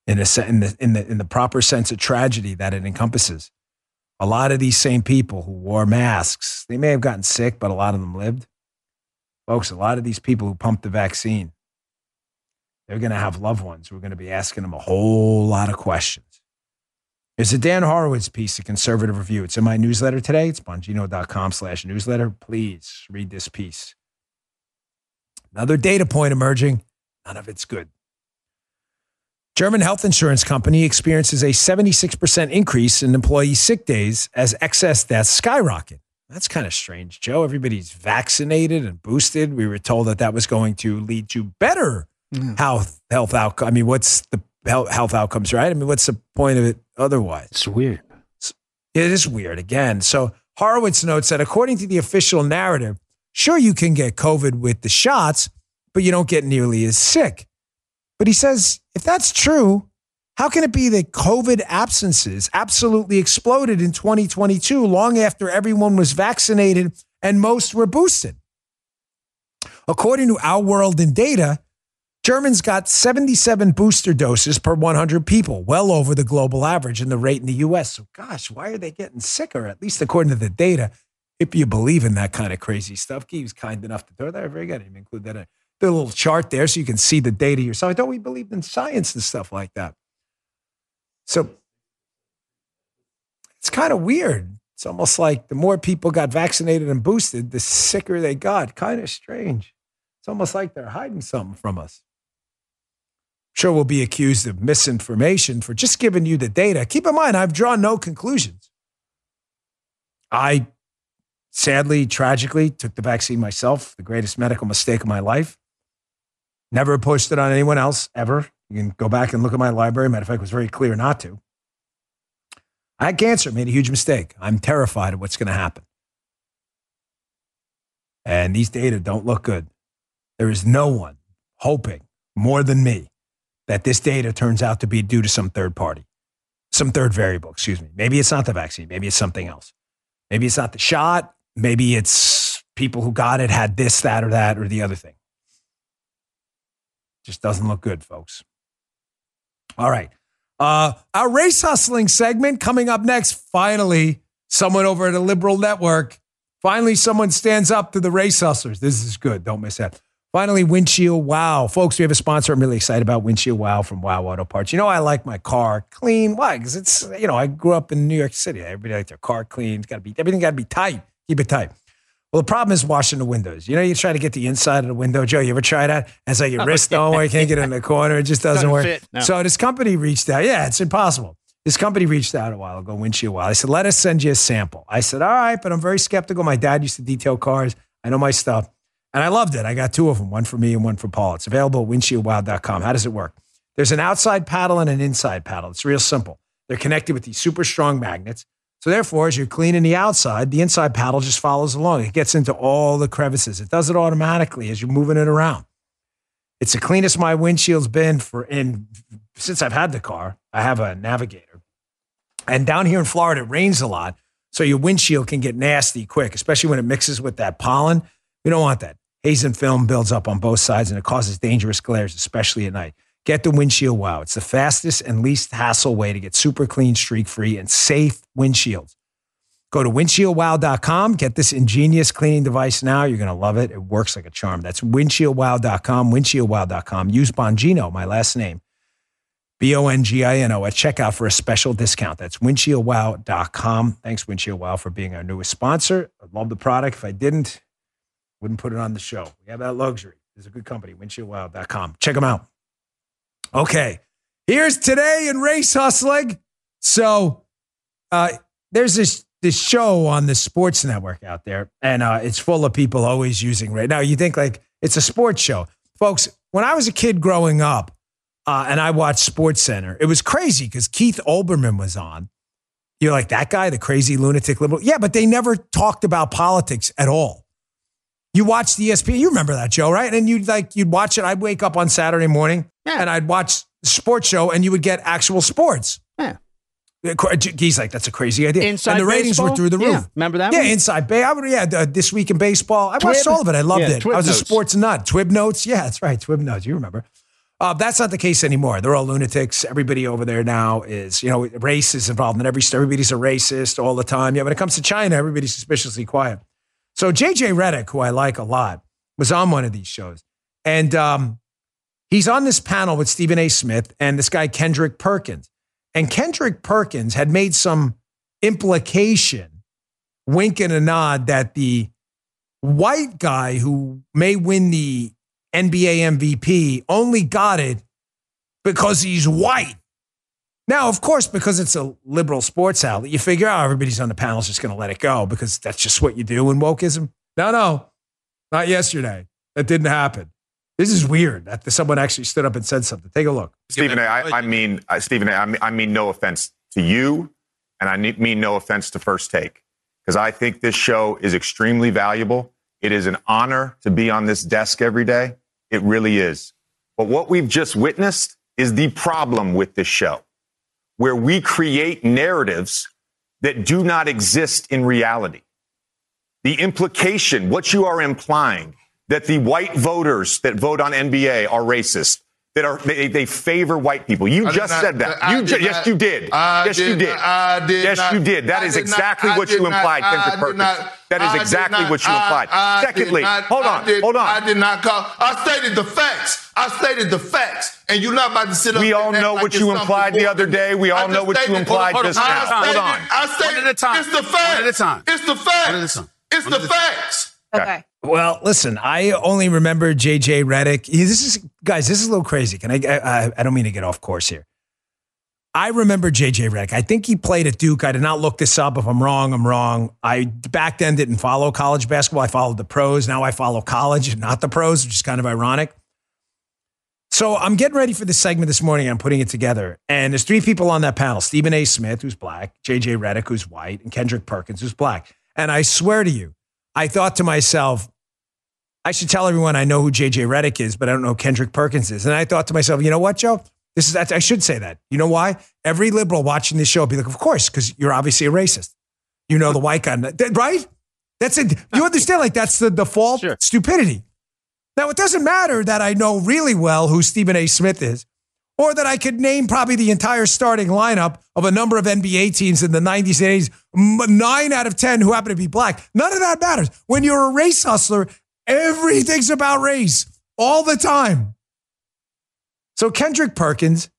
Speaker 2: in, a, in, the, in, the, in the proper sense of tragedy that it encompasses. A lot of these same people who wore masks, they may have gotten sick, but a lot of them lived. Folks, a lot of these people who pumped the vaccine, they're going to have loved ones who are going to be asking them a whole lot of questions. There's a Dan Horowitz piece, a conservative review. It's in my newsletter today. It's bongino.com slash newsletter. Please read this piece. Another data point emerging. None of it's good. German health insurance company experiences a 76% increase in employee sick days as excess deaths skyrocket. That's kind of strange, Joe. Everybody's vaccinated and boosted. We were told that that was going to lead to better mm. health health outcome. I mean, what's the health outcomes, right? I mean, what's the point of it otherwise?
Speaker 3: It's weird.
Speaker 2: It is weird again. So Horowitz notes that according to the official narrative, Sure, you can get COVID with the shots, but you don't get nearly as sick. But he says, if that's true, how can it be that COVID absences absolutely exploded in 2022 long after everyone was vaccinated and most were boosted? According to Our World in Data, Germans got 77 booster doses per 100 people, well over the global average and the rate in the US. So, gosh, why are they getting sicker? At least according to the data if you believe in that kind of crazy stuff, he was kind enough to throw that. Very good. He include that the little chart there so you can see the data yourself. I thought we believed in science and stuff like that. So it's kind of weird. It's almost like the more people got vaccinated and boosted, the sicker they got. Kind of strange. It's almost like they're hiding something from us. Sure, we'll be accused of misinformation for just giving you the data. Keep in mind, I've drawn no conclusions. I sadly, tragically, took the vaccine myself, the greatest medical mistake of my life. Never pushed it on anyone else ever. You can go back and look at my library. Matter of fact, it was very clear not to. I had cancer, made a huge mistake. I'm terrified of what's going to happen. And these data don't look good. There is no one hoping more than me that this data turns out to be due to some third party, some third variable, excuse me. Maybe it's not the vaccine, maybe it's something else. Maybe it's not the shot, Maybe it's people who got it had this, that, or that, or the other thing. Just doesn't look good, folks. All right. Uh, our race hustling segment coming up next. Finally, someone over at a liberal network. Finally, someone stands up to the race hustlers. This is good. Don't miss that. Finally, Windshield Wow. Folks, we have a sponsor I'm really excited about Windshield Wow from Wow Auto Parts. You know, I like my car clean. Why? Because it's, you know, I grew up in New York City. Everybody like their car clean. It's got to be, everything got to be tight. Keep it tight. Well, the problem is washing the windows. You know, you try to get the inside of the window. Joe, you ever try that? And it's like your oh, wrist don't work, you can't get in the corner. It just doesn't, work. Fit, no. So this company reached out. Yeah, it's impossible. This company reached out a while ago, Windshield Wow. I said, let us send you a sample. I said, all right, but I'm very skeptical. My dad used to detail cars. I know my stuff. And I loved it. I got two of them, one for me and one for Paul. It's available at windshieldwow.com. How does it work? There's an outside paddle and an inside paddle. It's real simple. They're connected with these super strong magnets. So therefore, as you're cleaning the outside, the inside paddle just follows along. It gets into all the crevices. It does it automatically as you're moving it around. It's the cleanest my windshield's been for in since I've had the car. I have a Navigator, and down here in Florida, it rains a lot, so your windshield can get nasty quick, especially when it mixes with that pollen. We don't want that. Haze and film builds up on both sides, and it causes dangerous glares, especially at night. Get the Windshield Wow. It's the fastest and least hassle way to get super clean, streak free, and safe windshields. Go to windshieldwow.com. Get this ingenious cleaning device now. You're going to love it. It works like a charm. That's windshieldwow.com, windshieldwow.com. Use Bongino, my last name, B O N G I N O, at checkout for a special discount. That's windshieldwow.com. Thanks, Windshield Wow, for being our newest sponsor. I love the product. If I didn't, wouldn't put it on the show. We have that luxury. It's a good company, windshieldwow.com. Check them out. Okay. Here's today in race hustling. So uh, there's this this show on the sports network out there, and uh, it's full of people always using right now. You think like it's a sports show, folks. When I was a kid growing up, uh, and I watched Sports Center, it was crazy because Keith Olbermann was on. You're like that guy, the crazy lunatic liberal. Yeah, but they never talked about politics at all. You watched the ESPN. You remember that, Joe, right? And you'd like you'd watch it. I'd wake up on Saturday morning yeah. and I'd watch sports show, and you would get actual sports.
Speaker 3: Yeah.
Speaker 2: He's like, that's a crazy idea.
Speaker 3: Inside
Speaker 2: and the ratings
Speaker 3: baseball?
Speaker 2: were through the roof.
Speaker 3: Yeah. Remember that
Speaker 2: Yeah,
Speaker 3: one?
Speaker 2: Inside Bay. I would, yeah, uh, this week in baseball. I watched
Speaker 3: Twib?
Speaker 2: all of it. I loved
Speaker 3: Yeah,
Speaker 2: it. I was
Speaker 3: notes.
Speaker 2: a sports nut. Twib notes. Yeah, that's right. Twib notes. You remember. Uh, that's not the case anymore. They're all lunatics. Everybody over there now is, you know, race is involved in every. Everybody's a racist all the time. Yeah, when it comes to China, everybody's suspiciously quiet. So JJ Redick, who I like a lot, was on one of these shows, and um, he's on this panel with Stephen A. Smith and this guy Kendrick Perkins. And Kendrick Perkins had made some implication, wink and a nod, that the white guy who may win the NBA MVP only got it because he's white. Now, of course, because it's a liberal sports outlet, you figure out everybody's on the panel is just going to let it go because that's just what you do in wokeism. No, no, not yesterday. That didn't happen. This is weird that someone actually stood up and said something. Take a look.
Speaker 11: Stephen A., I, I mean, uh, Stephen A., I mean, I mean no offense to you, and I mean no offense to First Take, because I think this show is extremely valuable. It is an honor to be on this desk every day. It really is. But what we've just witnessed is the problem with this show, where we create narratives that do not exist in reality. The implication, what you are implying, that the white voters that vote on NBA are racist, that are they, they favor white people. You
Speaker 12: I
Speaker 11: just
Speaker 12: not-
Speaker 11: said that.
Speaker 12: I
Speaker 11: You
Speaker 12: did
Speaker 11: ju- yes, you did.
Speaker 12: I
Speaker 11: yes, you
Speaker 12: did
Speaker 11: did.
Speaker 12: not- I did
Speaker 11: yes,
Speaker 12: not-
Speaker 11: you did. That
Speaker 12: I
Speaker 11: is
Speaker 12: did not-
Speaker 11: exactly what you implied,
Speaker 12: I
Speaker 11: Kendrick Perkins.
Speaker 12: not-
Speaker 11: that is exactly
Speaker 12: not-
Speaker 11: what you implied.
Speaker 12: I did
Speaker 11: Secondly,
Speaker 12: not-
Speaker 11: hold on,
Speaker 12: did-
Speaker 11: hold on.
Speaker 12: I did not call. I stated the facts. I stated the facts, and you're not about to sit up.
Speaker 11: We all know
Speaker 12: like
Speaker 11: what
Speaker 12: it's
Speaker 11: you implied the other day. We all know what you implied
Speaker 12: hold on,
Speaker 11: just
Speaker 12: hold on.
Speaker 11: now.
Speaker 12: I
Speaker 11: Hold
Speaker 12: stated-
Speaker 11: on.
Speaker 12: I stated
Speaker 7: One at a time.
Speaker 12: It's the facts.
Speaker 7: One at a time.
Speaker 12: It's the
Speaker 7: One at a
Speaker 12: facts.
Speaker 7: time.
Speaker 12: It's the
Speaker 7: at a time.
Speaker 12: facts.
Speaker 8: Okay.
Speaker 2: Well, listen, I only remember JJ Redick. This is guys, this is a little crazy. Can I? I, I don't mean to get off course here. I remember JJ Redick. I think he played at Duke. I did not look this up. If I'm wrong, I'm wrong. I back then didn't follow college basketball. I followed the pros. Now I follow college, not the pros, which is kind of ironic. So I'm getting ready for this segment this morning. I'm putting it together. And there's three people on that panel Stephen A. Smith, who's black, JJ Redick, who's white, and Kendrick Perkins, who's black. And I swear to you, I thought to myself, I should tell everyone I know who JJ Redick is, but I don't know who Kendrick Perkins is. And I thought to myself, you know what, Joe? This is I should say that. You know why? Every liberal watching this show will be like, of course, because you're obviously a racist. You know the white guy, right? That's it. You understand? Like that's the default stupidity. Now it doesn't matter that I know really well who Stephen A. Smith is, or that I could name probably the entire starting lineup of a number of NBA teams in the 90s and 80s, nine out of 10 who happen to be black. None of that matters. When you're a race hustler, everything's about race all the time. So Kendrick Perkins,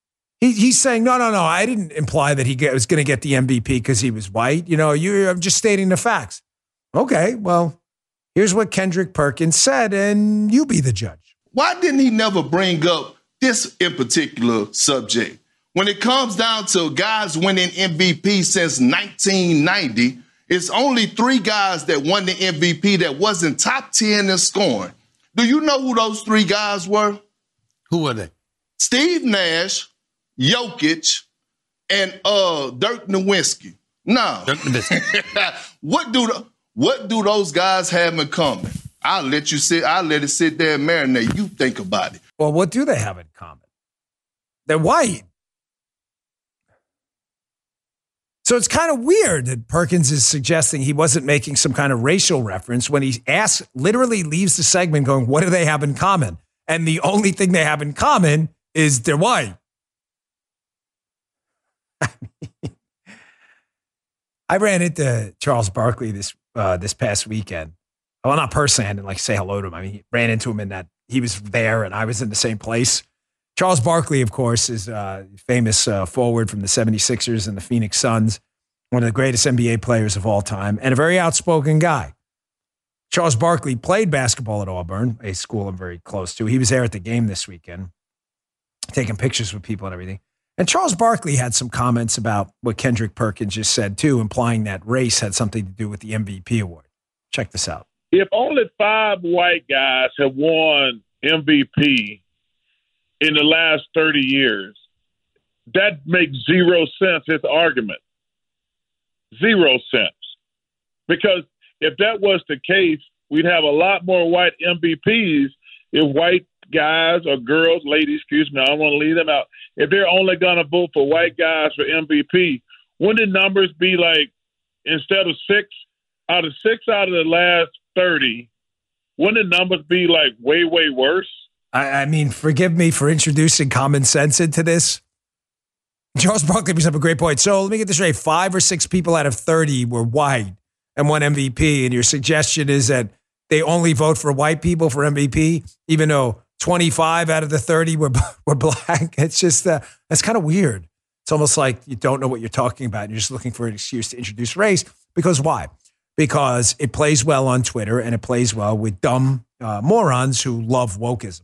Speaker 2: he, he's saying, no, no, no, I didn't imply that he get, was going to get the MVP because he was white. You know, you, I'm just stating the facts. Okay, well, here's what Kendrick Perkins said, and you be the judge.
Speaker 12: Why didn't he never bring up this in particular subject? When it comes down to guys winning MVP since 1990, it's only three guys that won the MVP that wasn't top 10 in scoring. Do you know who those three guys were?
Speaker 7: Who were they?
Speaker 12: Steve Nash, Jokic, and uh, Dirk Nowitzki. No. what do the, what do those guys have in common? I'll let you sit. I'll let it sit there and marinate. You think about it.
Speaker 2: Well, what do they have in common? They're white. So it's kind of weird that Perkins is suggesting he wasn't making some kind of racial reference when he asks, literally leaves the segment going, What do they have in common? And the only thing they have in common is they're white. I ran into Charles Barkley this uh, this past weekend. Well, not personally, I didn't like say hello to him. I mean, ran into him in that he was there and I was in the same place. Charles Barkley, of course, is a famous uh, forward from the 76ers and the Phoenix Suns, one of the greatest NBA players of all time, and a very outspoken guy. Charles Barkley played basketball at Auburn, a school I'm very close to. He was there at the game this weekend, taking pictures with people and everything. And Charles Barkley had some comments about what Kendrick Perkins just said, too, implying that race had something to do with the MVP award. Check this out.
Speaker 13: If only five white guys have won MVP in the last 30 years, that makes zero sense, his argument. Zero sense. Because if that was the case, we'd have a lot more white MVPs if white guys or girls, ladies, excuse me, I don't want to leave them out. If they're only going to vote for white guys for MVP, wouldn't the numbers be like instead of six out of six out of the last 30, wouldn't the numbers be like way, way worse?
Speaker 2: I, I mean, forgive me for introducing common sense into this. Charles Barkley brings up a great point. So let me get this straight. Five or six people out of 30 were white and won MVP. And your suggestion is that they only vote for white people for MVP, even though 25 out of the 30 were, were black. It's just, uh, that's kind of weird. It's almost like you don't know what you're talking about. And you're just looking for an excuse to introduce race. Because why? Because it plays well on Twitter and it plays well with dumb uh, morons who love wokeism.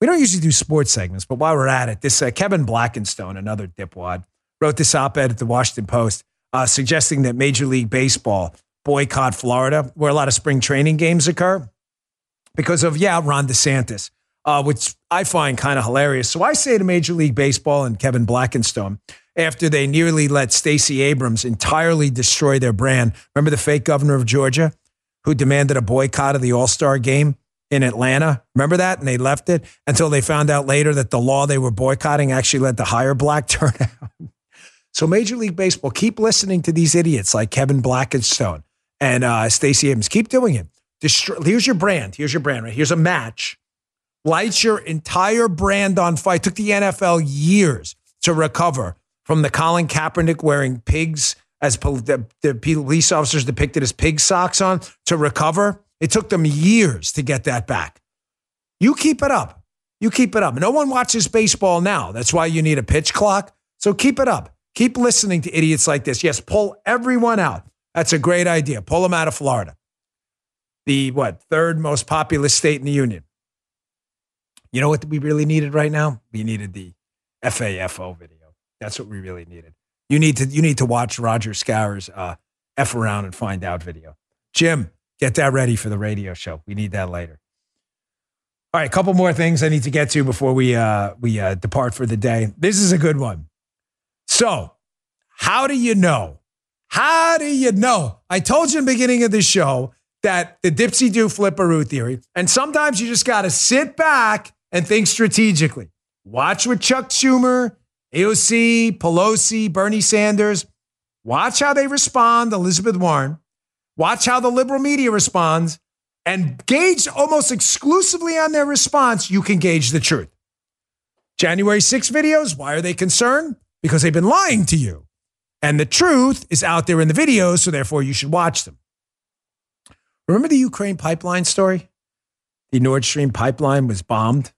Speaker 2: We don't usually do sports segments, but while we're at it, this uh, Kevin Blackistone, another dipwad, wrote this op-ed at the Washington Post uh, suggesting that Major League Baseball boycott Florida, where a lot of spring training games occur, because of yeah, Ron DeSantis, uh, which I find kind of hilarious. So I say to Major League Baseball and Kevin Blackistone, after they nearly let Stacey Abrams entirely destroy their brand. Remember the fake governor of Georgia who demanded a boycott of the All Star game? In Atlanta. Remember that? And they left it until they found out later that the law they were boycotting actually led to higher black turnout. so Major League Baseball, keep listening to these idiots like Kevin Blackistone and uh, Stacey Abrams. Keep doing it. Here's your brand. Here's your brand, right? Here's a match. Lights your entire brand on fire. It took the NFL years to recover from the Colin Kaepernick wearing pigs as the, the police officers depicted as pig socks on to recover it took them years to get that back. You keep it up. You keep it up. No one watches baseball now. That's why you need a pitch clock. So keep it up. Keep listening to idiots like this. Yes, pull everyone out. That's a great idea. Pull them out of Florida, the what third most populous state in the union. You know what we really needed right now? We needed the FAFO video. That's what we really needed. You need to you need to watch Roger Scour's uh, F around and find out video. Jim, Get that ready for the radio show. We need that later. All right, a couple more things I need to get to before we uh, we uh, depart for the day. This is a good one. So, how do you know? How do you know? I told you in the beginning of the show that the dipsy do flipperoo theory, and sometimes you just got to sit back and think strategically. Watch what Chuck Schumer, AOC, Pelosi, Bernie Sanders, watch how they respond, Elizabeth Warren. Watch how the liberal media responds and gauge almost exclusively on their response, you can gauge the truth. January 6 videos, why are they concerned? Because they've been lying to you. And the truth is out there in the videos, so therefore you should watch them. Remember the Ukraine pipeline story? The Nord Stream pipeline was bombed,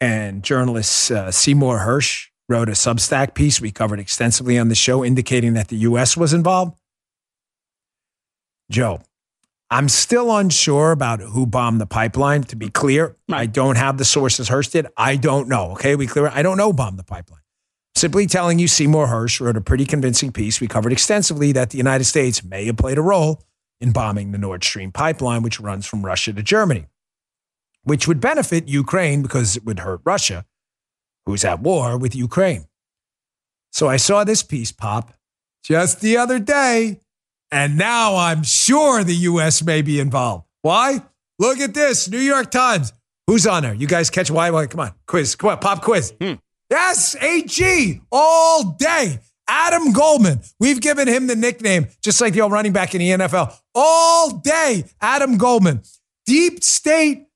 Speaker 2: and journalist uh, Seymour Hersh wrote a Substack piece we covered extensively on the show indicating that the U.S. was involved. Joe, I'm still unsure about who bombed the pipeline. To be clear, I don't have the sources Hersh did. I don't know. Okay, we clear. I don't know bombed the pipeline. Simply telling you, Seymour Hersh wrote a pretty convincing piece. We covered extensively that the United States may have played a role in bombing the Nord Stream pipeline, which runs from Russia to Germany, which would benefit Ukraine because it would hurt Russia, who's at war with Ukraine. So I saw this piece pop just the other day. And now I'm sure the U.S. may be involved. Why? Look at this New York Times. Who's on there? You guys catch why? why come on, quiz. Come on, pop quiz. Hmm. Yes, AG all day. Adam Goldman. We've given him the nickname, just like the old running back in the NFL. All day, Adam Goldman. Deep state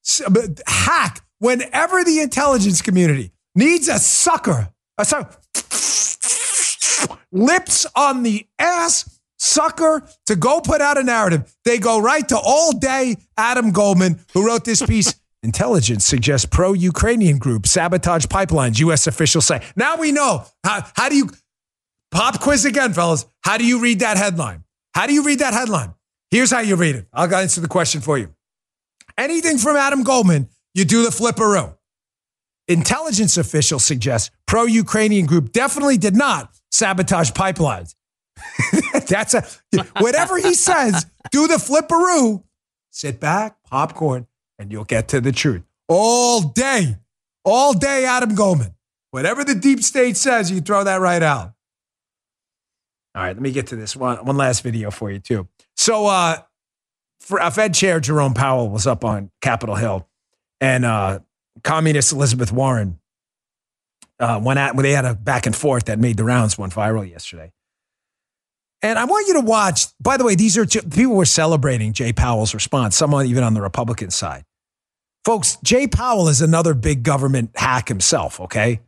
Speaker 2: hack whenever the intelligence community needs a sucker, a sucker, lips on the ass sucker to go put out a narrative. They go right to all day Adam Goldman, who wrote this piece. Intelligence suggests pro Ukrainian group sabotage pipelines, U.S. officials say. Now we know. How, how do you, pop quiz again, fellas. How do you read that headline? How do you read that headline? Here's how you read it. I'll answer the question for you. Anything from Adam Goldman, you do the flipperoo. Intelligence officials suggest pro Ukrainian group definitely did not sabotage pipelines. That's a whatever he says, do the flipperoo, sit back, popcorn, and you'll get to the truth. All day, all day, Adam Goldman. Whatever the deep state says, you throw that right out. All right, let me get to this one, one last video for you, too. So, uh, for uh, Fed chair, Jerome Powell, was up on Capitol Hill, and uh, communist Elizabeth Warren uh, went at they had a back and forth that made the rounds, went viral yesterday. And I want you to watch. By the way, these are people were celebrating Jay Powell's response. Someone even on the Republican side, folks. Jay Powell is another big government hack himself. Okay,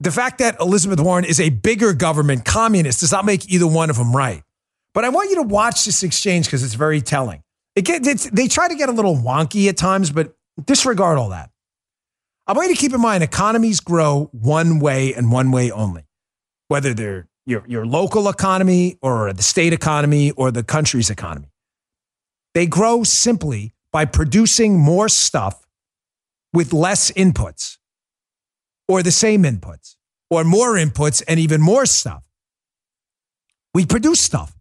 Speaker 2: the fact that Elizabeth Warren is a bigger government communist does not make either one of them right. But I want you to watch this exchange because it's very telling. It get, they try to get a little wonky at times, but disregard all that. I want you to keep in mind economies grow one way and one way only, whether they're your, your local economy or the state economy or the country's economy. They grow simply by producing more stuff with less inputs or the same inputs or more inputs and even more stuff. We produce stuff.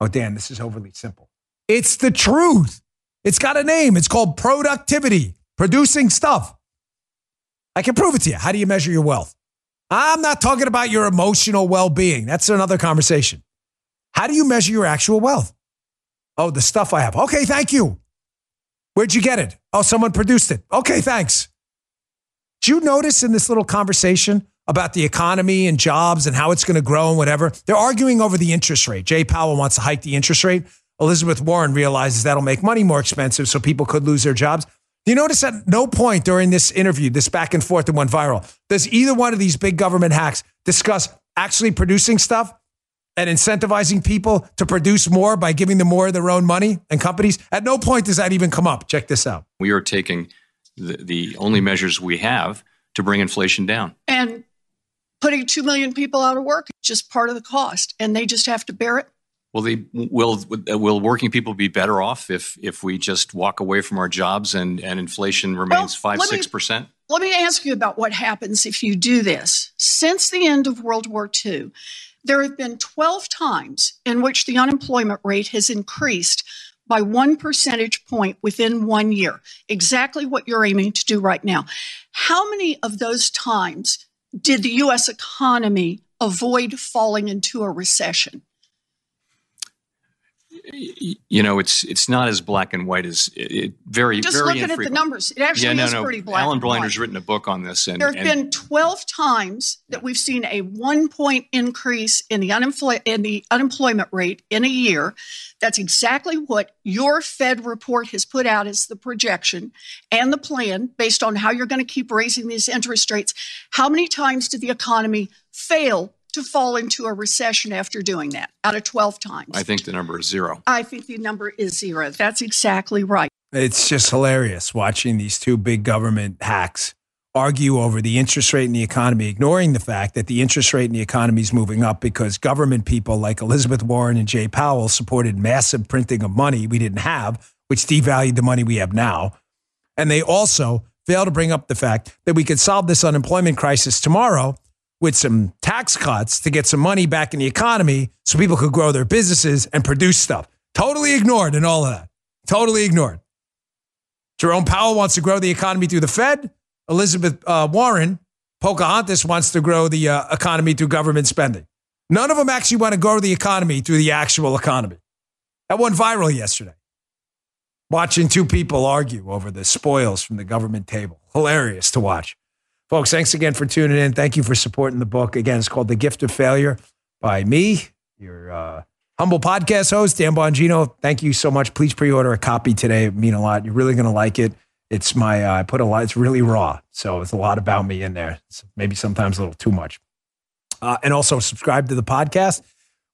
Speaker 2: Oh, Dan, this is overly simple. It's the truth. It's got a name. It's called productivity, producing stuff. I can prove it to you. How do you measure your wealth? I'm not talking about your emotional well being. That's another conversation. How do you measure your actual wealth? Oh, the stuff I have. Okay, thank you. Where'd you get it? Oh, someone produced it. Okay, thanks. Do you notice in this little conversation about the economy and jobs and how it's going to grow and whatever? They're arguing over the interest rate. Jay Powell wants to hike the interest rate. Elizabeth Warren realizes that'll make money more expensive, so people could lose their jobs. Do you notice at no point during this interview, this back and forth that went viral, does either one of these big government hacks discuss actually producing stuff and incentivizing people to produce more by giving them more of their own money and companies? At no point does that even come up. Check this out.
Speaker 14: We are taking the, the only measures we have to bring inflation down.
Speaker 15: And putting 2 million people out of work, is just part of the cost, and they just have to bear it.
Speaker 14: Well, they, will will working people be better off if if we just walk away from our jobs and and inflation remains well, five six percent?
Speaker 15: Let me ask you about what happens if you do this. Since the end of World War II, there have been 12 times in which the unemployment rate has increased by one percentage point within one year. Exactly what you're aiming to do right now. How many of those times did the U.S. economy avoid falling into a recession?
Speaker 14: You know, it's it's not as black and white as it, very
Speaker 15: just
Speaker 14: very
Speaker 15: looking infrequent. at the numbers. It actually
Speaker 14: yeah, no,
Speaker 15: is
Speaker 14: no.
Speaker 15: pretty black.
Speaker 14: Alan Blinder's written a book on this, and
Speaker 15: there have
Speaker 14: and,
Speaker 15: been twelve times that we've seen a one point increase in the in the unemployment rate in a year. That's exactly what your Fed report has put out as the projection and the plan based on how you're going to keep raising these interest rates. How many times did the economy fail to fall into a recession after doing that out of 12 times.
Speaker 14: I think the number is zero.
Speaker 15: I think the number is zero. That's exactly right.
Speaker 2: It's just hilarious watching these two big government hacks argue over the interest rate in the economy, ignoring the fact that the interest rate in the economy is moving up because government people like Elizabeth Warren and Jay Powell supported massive printing of money we didn't have, which devalued the money we have now. And they also fail to bring up the fact that we could solve this unemployment crisis tomorrow with some tax cuts to get some money back in the economy so people could grow their businesses and produce stuff. Totally ignored in all of that. Totally ignored. Jerome Powell wants to grow the economy through the Fed. Elizabeth uh, Warren, Pocahontas, wants to grow the uh, economy through government spending. None of them actually want to grow the economy through the actual economy. That went viral yesterday. Watching two people argue over the spoils from the government table. Hilarious to watch. Folks, thanks again for tuning in. Thank you for supporting the book. Again, it's called The Gift of Failure by me, your uh, humble podcast host, Dan Bongino. Thank you so much. Please pre order a copy today. It mean a lot. You're really going to like it. It's my, uh, I put a lot, it's really raw. So it's a lot about me in there. It's maybe sometimes a little too much. Uh, and also subscribe to the podcast.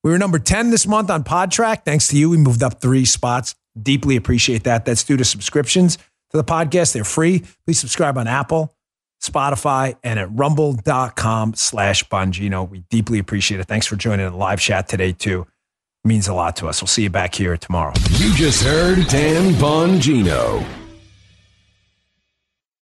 Speaker 2: We were number 10 this month on Podtrac. Thanks to you, we moved up three spots. Deeply appreciate that. That's due to subscriptions to the podcast. They're free. Please subscribe on Apple, Spotify, and at rumble.com slash Bongino. We deeply appreciate it. Thanks for joining the live chat today, too. It means a lot to us. We'll see you back here tomorrow.
Speaker 1: You just heard Dan Bongino.